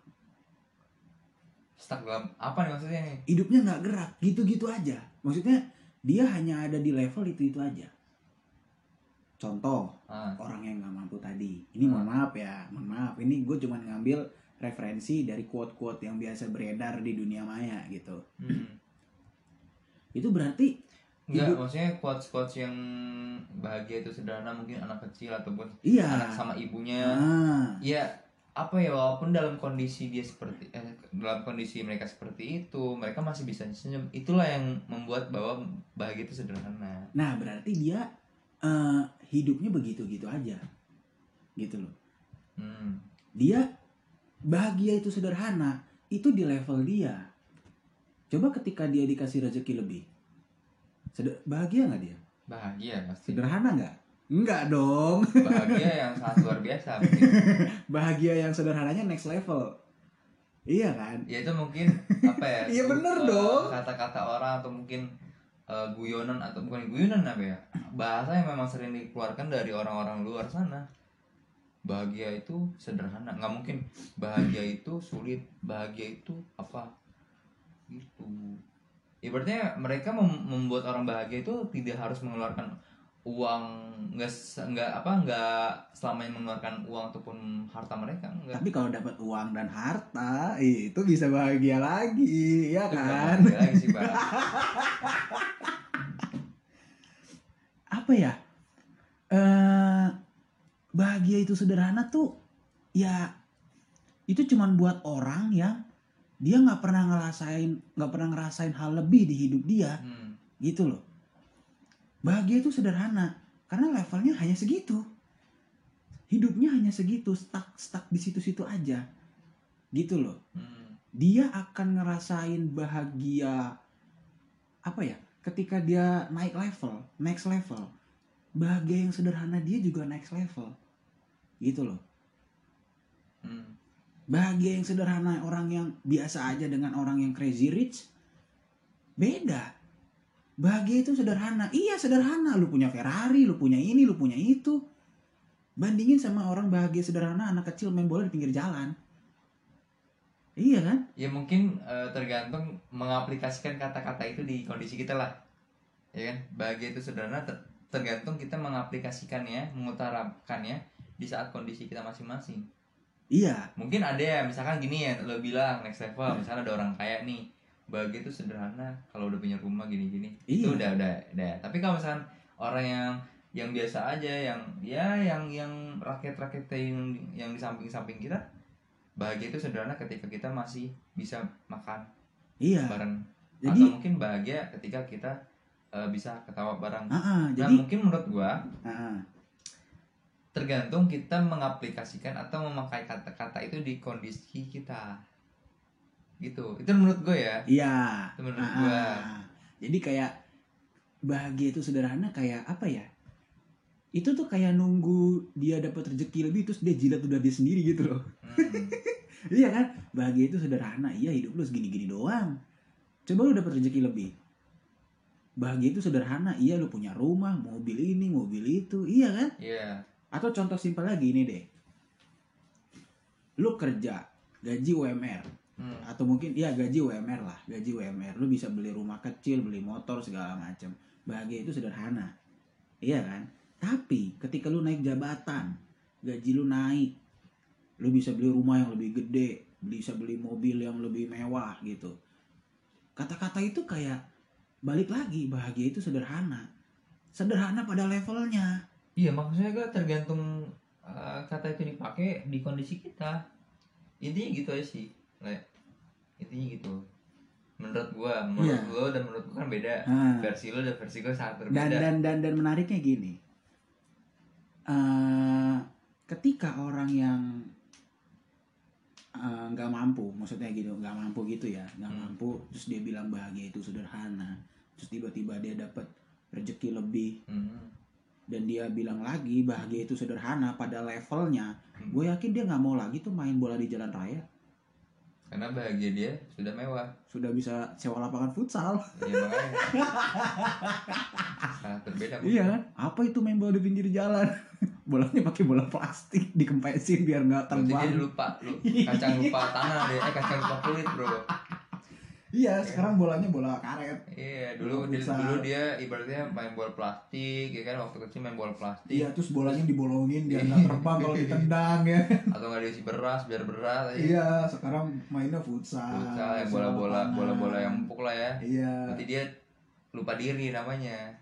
Stuck dalam apa nih maksudnya nih? Hidupnya nggak gerak gitu-gitu aja. Maksudnya dia hanya ada di level itu itu aja. Contoh ah, orang yang nggak mampu tadi. Ini mohon maaf ya mohon maaf. Ini gue cuma ngambil referensi dari quote-quote yang biasa beredar di dunia maya gitu. Hmm. itu berarti Enggak, Hidup- maksudnya quotes-quotes yang bahagia itu sederhana mungkin anak kecil ataupun iya. anak sama ibunya. Ah, ya apa ya walaupun dalam kondisi dia seperti eh, dalam kondisi mereka seperti itu mereka masih bisa senyum. Itulah yang membuat bahwa bahagia itu sederhana. Nah berarti dia eh, hidupnya begitu-gitu aja. Gitu loh. Hmm. dia bahagia itu sederhana itu di level dia. Coba ketika dia dikasih rezeki lebih Seder- bahagia nggak dia? Bahagia pasti. Sederhana nggak nggak dong. Bahagia yang sangat luar biasa bahagia yang sederhananya next level. Iya kan? Ya itu mungkin apa ya Iya, bener eh, dong. kata-kata orang atau mungkin eh, guyonan atau bukan guyonan apa ya bahasa yang memang sering dikeluarkan dari orang-orang luar sana. Bahagia itu sederhana nggak mungkin. Bahagia itu sulit bahagia itu apa? Gitu. Ibaratnya mereka mem- membuat orang bahagia itu tidak harus mengeluarkan uang nggak nggak apa nggak selama yang mengeluarkan uang ataupun harta mereka enggak tapi kalau dapat uang dan harta itu bisa bahagia lagi ya Itu kan? bahagia lagi sih Bang. apa ya? Eh bahagia itu sederhana tuh ya itu cuman buat orang yang dia nggak pernah ngerasain nggak pernah ngerasain hal lebih di hidup dia. Hmm. gitu loh bahagia itu sederhana karena levelnya hanya segitu. Hidupnya hanya segitu stuck stuck di situ-situ aja. Gitu loh. Hmm. dia akan ngerasain bahagia apa ya ketika dia naik level next level. Bahagia yang sederhana dia juga next level. Gitu loh. Hmm. bahagia yang sederhana orang yang biasa aja dengan orang yang crazy rich beda bahagia itu sederhana. Iya sederhana. Lu punya Ferrari lu punya ini lu punya itu. Bandingin sama orang bahagia sederhana anak kecil main bola di pinggir jalan. Iya kan? Ya mungkin eh, tergantung mengaplikasikan kata-kata itu di kondisi kita lah. Ya kan? Bahagia itu sederhana ter- tergantung kita mengaplikasikannya mengutarakannya di saat kondisi kita masing-masing. Iya. Mungkin ada ya misalkan gini ya lo bilang next level misalnya ada orang kaya nih bahagia itu sederhana kalau udah punya rumah gini-gini itu Iya. udah udah udah. Tapi kalau misalkan orang yang yang biasa aja yang ya yang yang rakyat rakyat yang yang di samping samping kita bahagia itu sederhana ketika kita masih bisa makan iya. bareng. Jadi atau mungkin bahagia ketika kita eh, bisa ketawa bareng. Ah, nah jadi mungkin menurut gua ah, ah. tergantung kita mengaplikasikan atau memakai kata-kata itu di kondisi kita gitu. Itu menurut gue ya. Iya. Itu menurut Ah, gua. ah. jadi kayak bahagia itu sederhana kayak apa ya? Itu tuh kayak nunggu dia dapat rezeki lebih terus dia jilat udah dia sendiri gitu loh. Hmm. iya kan? Bahagia itu sederhana. Iya hidup lu segini-gini doang. Coba lu dapat rezeki lebih. Bahagia itu sederhana. Iya lu punya rumah mobil ini mobil itu. Iya kan? Iya. atau contoh simpel lagi ini deh. Lu kerja gaji UMR Hmm. atau mungkin ya gaji UMR lah. Gaji UMR lu bisa beli rumah kecil beli motor segala macam bahagia itu sederhana. Iya kan? Tapi ketika lu naik jabatan gaji lu naik. Lu bisa beli rumah yang lebih gede bisa beli mobil yang lebih mewah gitu. Kata-kata itu kayak balik lagi bahagia itu sederhana. Sederhana pada levelnya. Iya maksudnya gue tergantung uh, kata itu dipakai di kondisi kita. Intinya gitu aja sih, Le. Intinya gitu. Menurut gua, menurut Iya. lo dan menurut gua kan beda. Nah, Versi lo dan versi gua sangat dan berbeda. dan dan dan menariknya gini Eh, ketika orang yang eh, nggak mampu maksudnya gitu nggak mampu gitu ya nggak Hmm. mampu terus dia bilang bahagia itu sederhana terus tiba-tiba dia dapat rezeki lebih Hmm. dan dia bilang lagi bahagia itu sederhana pada levelnya Hmm. gue yakin dia nggak mau lagi tuh main bola di jalan raya Karena bahagia dia sudah mewah. sudah bisa sewa lapangan futsal Ya makanya. sangat berbeda. iya kan apa itu main bola di pinggir jalan bolanya pakai bola plastik dikempesin biar nggak terbang lupa, lu, kacang lupa tanah deh, eh kacang lupa kulit bro. Iya sekarang bolanya bola karet. Iya, dulu dia, futsal. dulu dia ibaratnya main bola plastik, ya kan waktu kecil main bola plastik. iya terus bolanya dibolongin biar nggak terbang kalau ditendang ya. Atau nggak diisi beras biar berat aja iya sekarang mainnya futsal futsal yang sewa bola-bola bola-bola yang empuk lah ya. Iya. Berarti dia lupa diri namanya.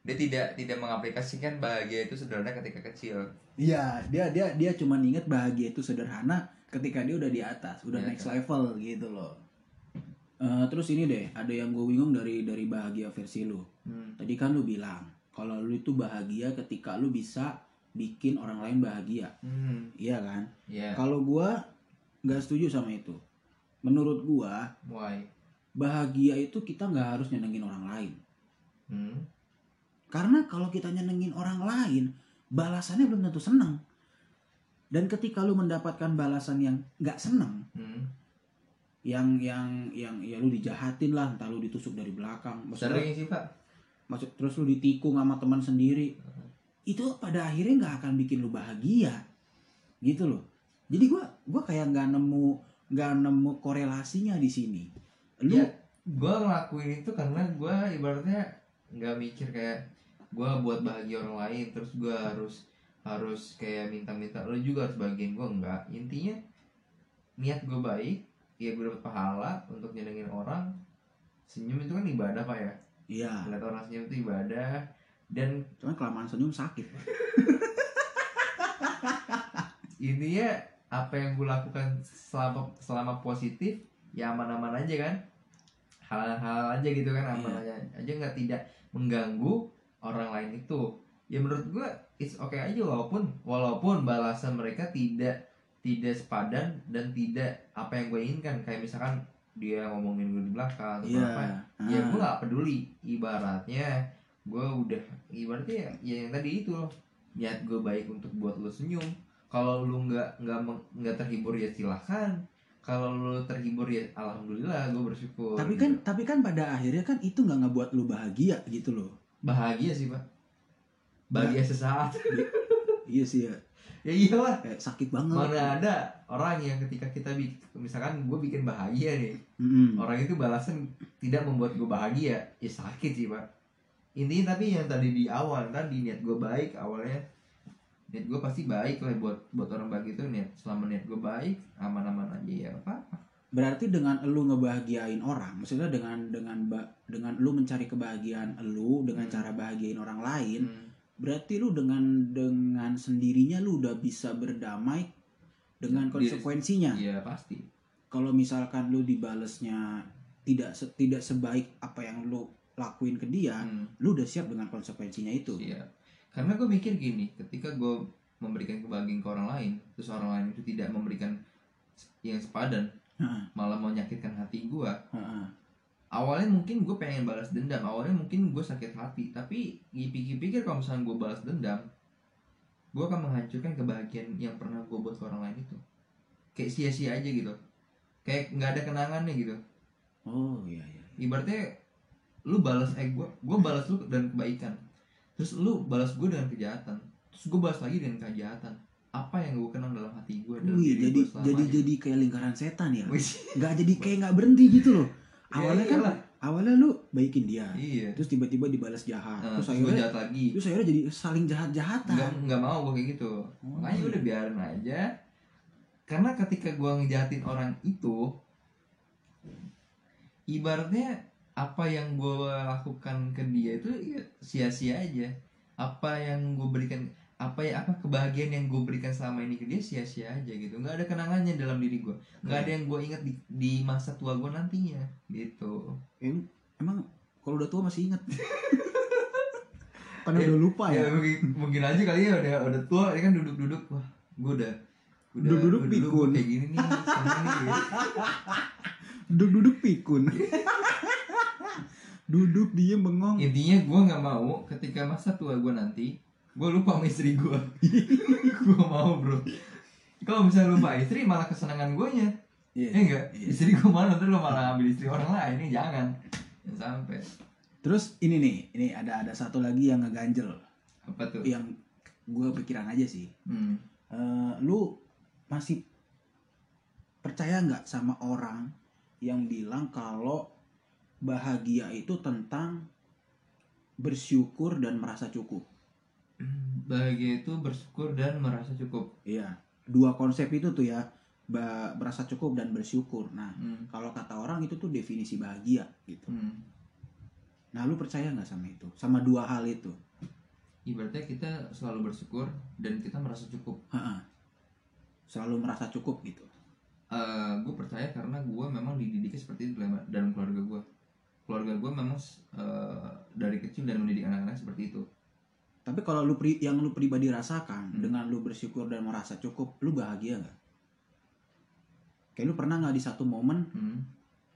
Dia tidak tidak mengaplikasikan bahagia itu sederhana ketika kecil. Iya dia dia dia cuma inget bahagia itu sederhana ketika dia udah di atas udah Iya, next kan. level gitu loh Eh, terus ini deh ada yang gue bingung dari dari bahagia versi lu. Tadi kan lu bilang kalau lu itu bahagia ketika lu bisa bikin orang lain bahagia. Hmm. Iya kan? Ya kalau gua nggak setuju sama itu. Menurut why? bahagia itu kita nggak harus nyenengin orang lain. Hmm. Karena kalau kita nyenengin orang lain balasannya belum tentu seneng. Dan ketika lu mendapatkan balasan yang nggak seneng hmm yang yang yang ya lu dijahatin lah entah lu ditusuk dari belakang. Maksudnya sering sih pak. maksud terus lu ditikung sama teman sendiri. Itu pada akhirnya nggak akan bikin lu bahagia. Gitu loh. Jadi gua gua kayak nggak nemu nggak nemu korelasinya di sini. Lu Ya, gue ngelakuin itu karena gue ibaratnya nggak mikir kayak gue buat bahagia orang lain terus gue harus harus kayak minta-minta lo juga harus bahagian gue enggak intinya niat gue baik ya gue dapet pahala untuk nyenengin orang. Senyum itu kan ibadah pak ya? Iya. Lihat orang senyum itu ibadah. Dan cuman kelamaan senyum sakit. Intinya apa yang gue lakukan selama selama positif ya aman-aman aja kan? Hal-hal aja gitu kan aman Iya. aja aja nggak tidak mengganggu orang lain itu. Ya menurut gue it's okay aja walaupun walaupun balasan mereka tidak tidak sepadan dan tidak apa yang gue inginkan. Kayak misalkan dia ngomongin gue di belakang atau iya. apa ya Ah. gue nggak peduli. Ibaratnya gue udah ibaratnya ya, ya yang tadi itu loh. Niat gue baik untuk buat lo senyum. Kalau lu nggak nggak nggak terhibur ya silahkan. Kalau lu terhibur ya alhamdulillah gue bersyukur tapi kan tapi kan pada akhirnya kan itu nggak ngebuat lu bahagia gitu loh. Bahagia sih pak. Bahagia sesaat. Iya sih ya ya iyalah kayak sakit banget mana ada orang yang ketika kita misalkan gue bikin bahagia nih Mm-mm. orang itu balasan tidak membuat gue bahagia ya sakit sih pak intinya tapi yang tadi di awal tadi niat gue baik awalnya niat gue pasti baik lah buat buat orang baik itu niat selama niat gue baik aman-aman aja ya apa berarti dengan lu ngebahagiain orang maksudnya dengan dengan dengan lu mencari kebahagiaan lu dengan Hmm. cara bahagiain orang lain Hmm. Berarti lu dengan dengan sendirinya lu udah bisa berdamai dengan Diri- konsekuensinya Iya pasti. kalau misalkan lu dibalesnya tidak se- tidak sebaik apa yang lu lakuin ke dia Hmm. lu udah siap dengan konsekuensinya itu Iya. Karena gue mikir gini, ketika gue memberikan kebahagiaan ke orang lain, terus orang lain itu tidak memberikan yang sepadan, Heeh, malah menyakitkan hati gue. heeh. Awalnya mungkin gue pengen balas dendam, awalnya mungkin gue sakit hati, tapi dipikir-pikir kalau misalnya gue balas dendam, gue akan menghancurkan kebahagiaan yang pernah gue buat ke orang lain itu. Kayak sia-sia aja gitu. Kayak nggak ada kenangannya gitu. oh iya iya. Ibaratnya lu balas eh gue gue balas lu dengan kebaikan. Terus lu balas gue dengan kejahatan. Terus gue balas lagi dengan kejahatan. Apa yang gue kenang dalam hati gue dalam Wih, jadi gue jadi jadi kayak lingkaran setan ya? Nggak jadi kayak nggak berhenti gitu loh awalnya iya kan iyalah. awalnya lu baikin dia iya. terus tiba-tiba dibalas jahat. Nah, terus terus akhirnya jahat lagi. terus akhirnya jadi saling jahat-jahatan. Nggak nggak mau gue kayak gitu. Oh, makanya iya. udah biarin aja. Karena ketika gue ngejahatin orang itu ibaratnya apa yang gue lakukan ke dia itu ya sia-sia aja. Apa yang gue berikan apa ya apa kebahagiaan yang gue berikan selama ini ke dia sia-sia aja gitu. Nggak ada kenangannya dalam diri gue nggak ada yang gue ingat di, di masa tua gue nantinya gitu. Em- emang kalau udah tua masih ingat? Karena Ya, udah lupa ya. Ya mungkin, mungkin aja kali ya udah udah tua dia kan duduk-duduk. Wah gue udah udah Duduk-duduk pikun. kayak gini nih duduk-duduk pikun. Duduk diem bengong. Intinya gue nggak mau ketika masa tua gue nanti gue lupa sama istri gue gue mau bro. Kalau misalnya lupa istri malah kesenangan gue nya Iya. ya enggak? Iya. istri gue mana? Terus lo malah ambil istri orang lain. Ini jangan. Jangan sampai. Terus ini nih ini ada ada satu lagi yang ngeganjel. Apa tuh? Yang gue pikiran aja sih. Hmm. Eh, lu masih percaya nggak sama orang yang bilang kalau bahagia itu tentang bersyukur dan merasa cukup bahagia itu bersyukur dan merasa cukup. Iya. Dua konsep itu tuh ya ba- merasa cukup dan bersyukur. Nah hmm. kalau kata orang itu tuh definisi bahagia gitu. Hmm. nah lu percaya nggak sama itu? Sama dua hal itu? Ibaratnya kita selalu bersyukur dan kita merasa cukup. Ha-ha. selalu merasa cukup gitu. Gue percaya karena gue memang dididiknya seperti itu dalam, keluarga gue keluarga gue memang eh, dari kecil dan mendidik anak-anak seperti itu tapi kalau lu pri- yang lu pribadi rasakan Hmm. dengan lu bersyukur dan merasa cukup lu bahagia nggak kayak lu pernah nggak di satu momen hmm.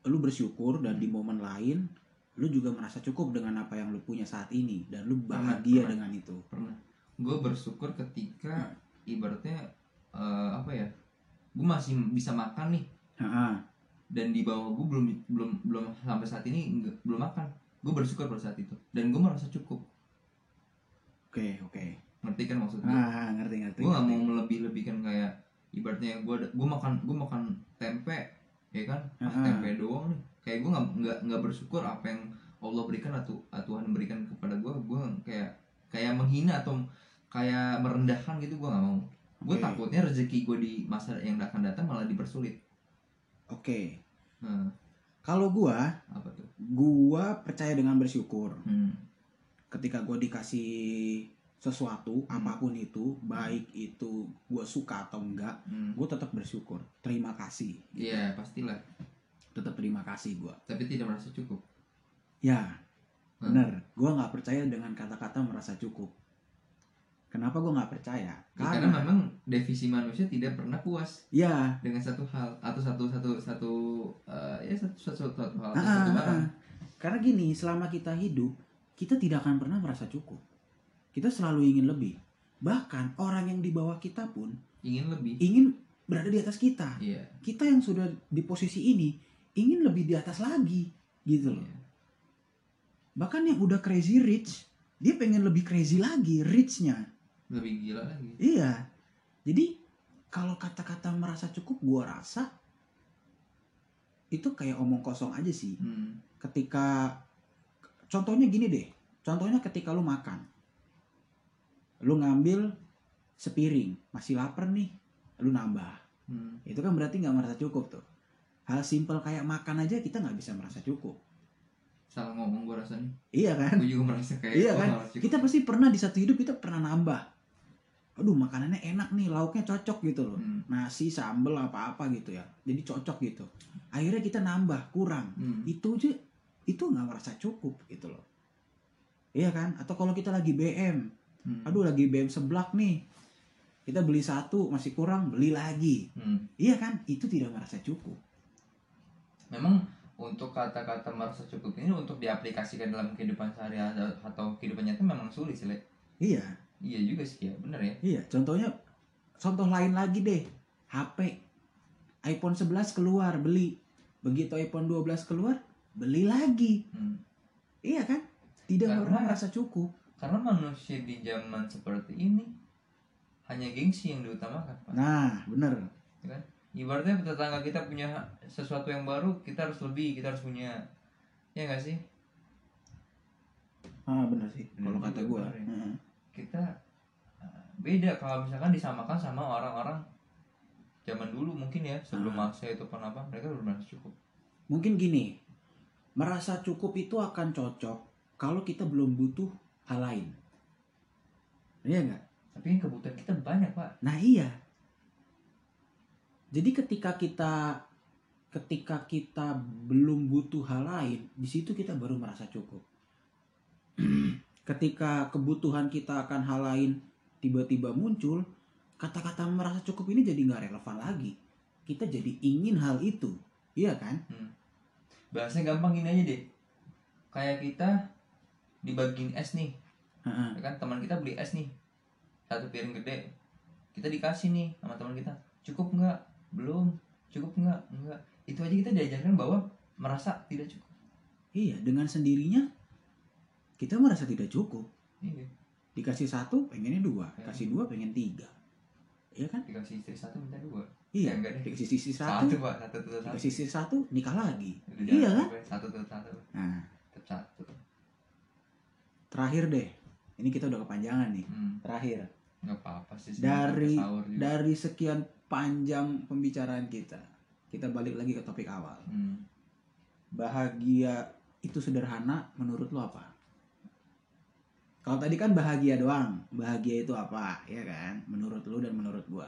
lu bersyukur dan di momen lain lu juga merasa cukup dengan apa yang lu punya saat ini dan lu Pernah, bahagia pernah. dengan itu pernah gue bersyukur ketika ibaratnya eh, apa ya gue masih bisa makan nih Ha-ha. dan di bawah gue belum belum belum sampai saat ini belum makan gue bersyukur pada saat itu dan gue merasa cukup oke oke. Ngerti kan maksud gue ah ngerti ngerti. Gue gak ngerti. mau melebih-lebihkan kayak ibaratnya gue gue makan gue makan tempe ya kan? Ah, Ah. tempe doang nih. Kayak gue nggak nggak nggak bersyukur apa yang Allah berikan atau Tuhan berikan kepada gue gue kayak kayak menghina atau kayak merendahkan gitu gue nggak mau. Gue takutnya rezeki gue di masa yang akan datang malah dipersulit. Oke. Nah, kalau gua apa tuh? gua percaya dengan bersyukur. Hmm. Ketika gue dikasih sesuatu Hmm. apa pun itu baik itu gue suka atau enggak Hmm. gue tetap bersyukur terima kasih Iya pastilah. Tetap terima kasih gue tapi tidak merasa cukup. Ya Hmm. bener. Gue nggak percaya dengan kata-kata merasa cukup. Kenapa gue nggak percaya? Ya, karena karena memang definisi manusia tidak pernah puas ya dengan satu hal atau satu satu satu eh, ya satu satu, satu hal ah, atau satu ah, barang ah. karena gini selama kita hidup kita tidak akan pernah merasa cukup. Kita selalu ingin lebih. Bahkan orang yang di bawah kita pun ingin lebih. ingin berada di atas kita. Iya. Kita yang sudah di posisi ini ingin lebih di atas lagi gitu loh. Iya. bahkan yang udah crazy rich dia pengen lebih crazy lagi richnya. Lebih gila lagi. Iya. Jadi kalau kata-kata merasa cukup gua rasa itu kayak omong kosong aja sih. Hmm. ketika contohnya gini deh. Contohnya ketika lu makan. Lu ngambil sepiring. Masih lapar nih. Lu nambah. Hmm. itu kan berarti nggak merasa cukup tuh. Hal simpel kayak makan aja kita nggak bisa merasa cukup. Salah ngomong gue rasanya. Iya kan? Gue juga merasa kayak Iya oh, kan? kita pasti pernah di satu hidup kita pernah nambah. Aduh makanannya enak nih. Lauknya cocok gitu loh. Hmm. nasi sambel apa apa gitu ya. Jadi cocok gitu. Akhirnya kita nambah kurang. Hmm. itu aja itu nggak merasa cukup gitu loh. Iya kan? Atau kalau kita lagi BM Hmm. aduh lagi BM seblak nih. Kita beli satu masih kurang beli lagi. Hmm. iya kan? Itu tidak merasa cukup. Memang untuk kata-kata merasa cukup ini untuk diaplikasikan dalam kehidupan sehari-hari atau kehidupan nyata memang sulit sih iya. Iya juga sih ya. Bener ya. Iya. Contohnya contoh lain lagi deh. HP iPhone 11 keluar beli. Begitu iPhone 12 keluar beli lagi. Hmm. iya kan? Tidak Karena- pernah merasa cukup. karena manusia di zaman seperti ini hanya gengsi yang diutamakan Pak. nah bener. Ibaratnya tetangga kita punya sesuatu yang baru kita harus lebih kita harus punya. Ya nggak sih? Ah bener sih kalau kata gue ya. kita uh, beda kalau misalkan disamakan sama orang-orang zaman dulu mungkin ya sebelum Ah. masa itu kenapa mereka udah merasa cukup. Mungkin gini merasa cukup itu akan cocok kalau kita belum butuh hal lain. Iya nggak? Tapi kebutuhan kita banyak pak. Nah iya. Jadi ketika kita ketika kita belum butuh hal lain di situ kita baru merasa cukup. Ketika kebutuhan kita akan hal lain tiba-tiba muncul kata-kata merasa cukup ini jadi nggak relevan lagi. Kita jadi ingin hal itu. Iya kan bahasanya gampang gini aja deh kayak kita dibagiin es nih Heeh. ya kan teman kita beli es nih satu piring gede kita dikasih nih sama teman kita cukup nggak belum cukup nggak nggak itu aja kita diajarkan bahwa merasa tidak cukup Iya, dengan sendirinya kita merasa tidak cukup. iya Dikasih satu, pengennya dua. Ya. Kasih dua, pengen tiga. Iya kan? dikasih istri satu minta dua Iya. Ya, enggak deh. Dikasih sisi satu, satu, pak satu satu dikasih sisi satu, nikah lagi. Udah Iya kan? satu satu Nah, tetap satu terakhir deh. Ini kita udah kepanjangan nih. hmm. Terakhir. nggak apa-apa sih Dari-. Dari sekian panjang pembicaraan kita, kita balik lagi ke topik awal. hmm. Bahagia itu sederhana menurut lo apa? Kalau tadi kan bahagia doang, bahagia itu apa, ya kan? Menurut lu dan menurut gua.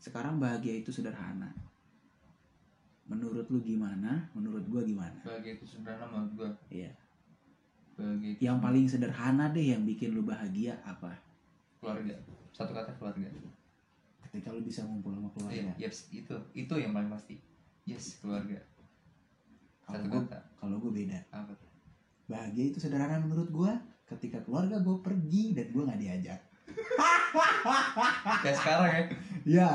Sekarang bahagia itu sederhana. Menurut lu gimana? Menurut gua gimana? bahagia itu sederhana menurut gua Iya. bahagia itu Yang paling sederhana deh yang bikin lu bahagia apa? keluarga satu kata keluarga Ketika lu bisa ngumpul sama iya keluarga. yes, itu itu yang paling pasti yes keluarga Kalau satu gua, kata kalau gua beda. apa Bahagia itu sederhana menurut gua ketika keluarga gua pergi dan gua nggak diajak. Kayak sekarang ya. Ya,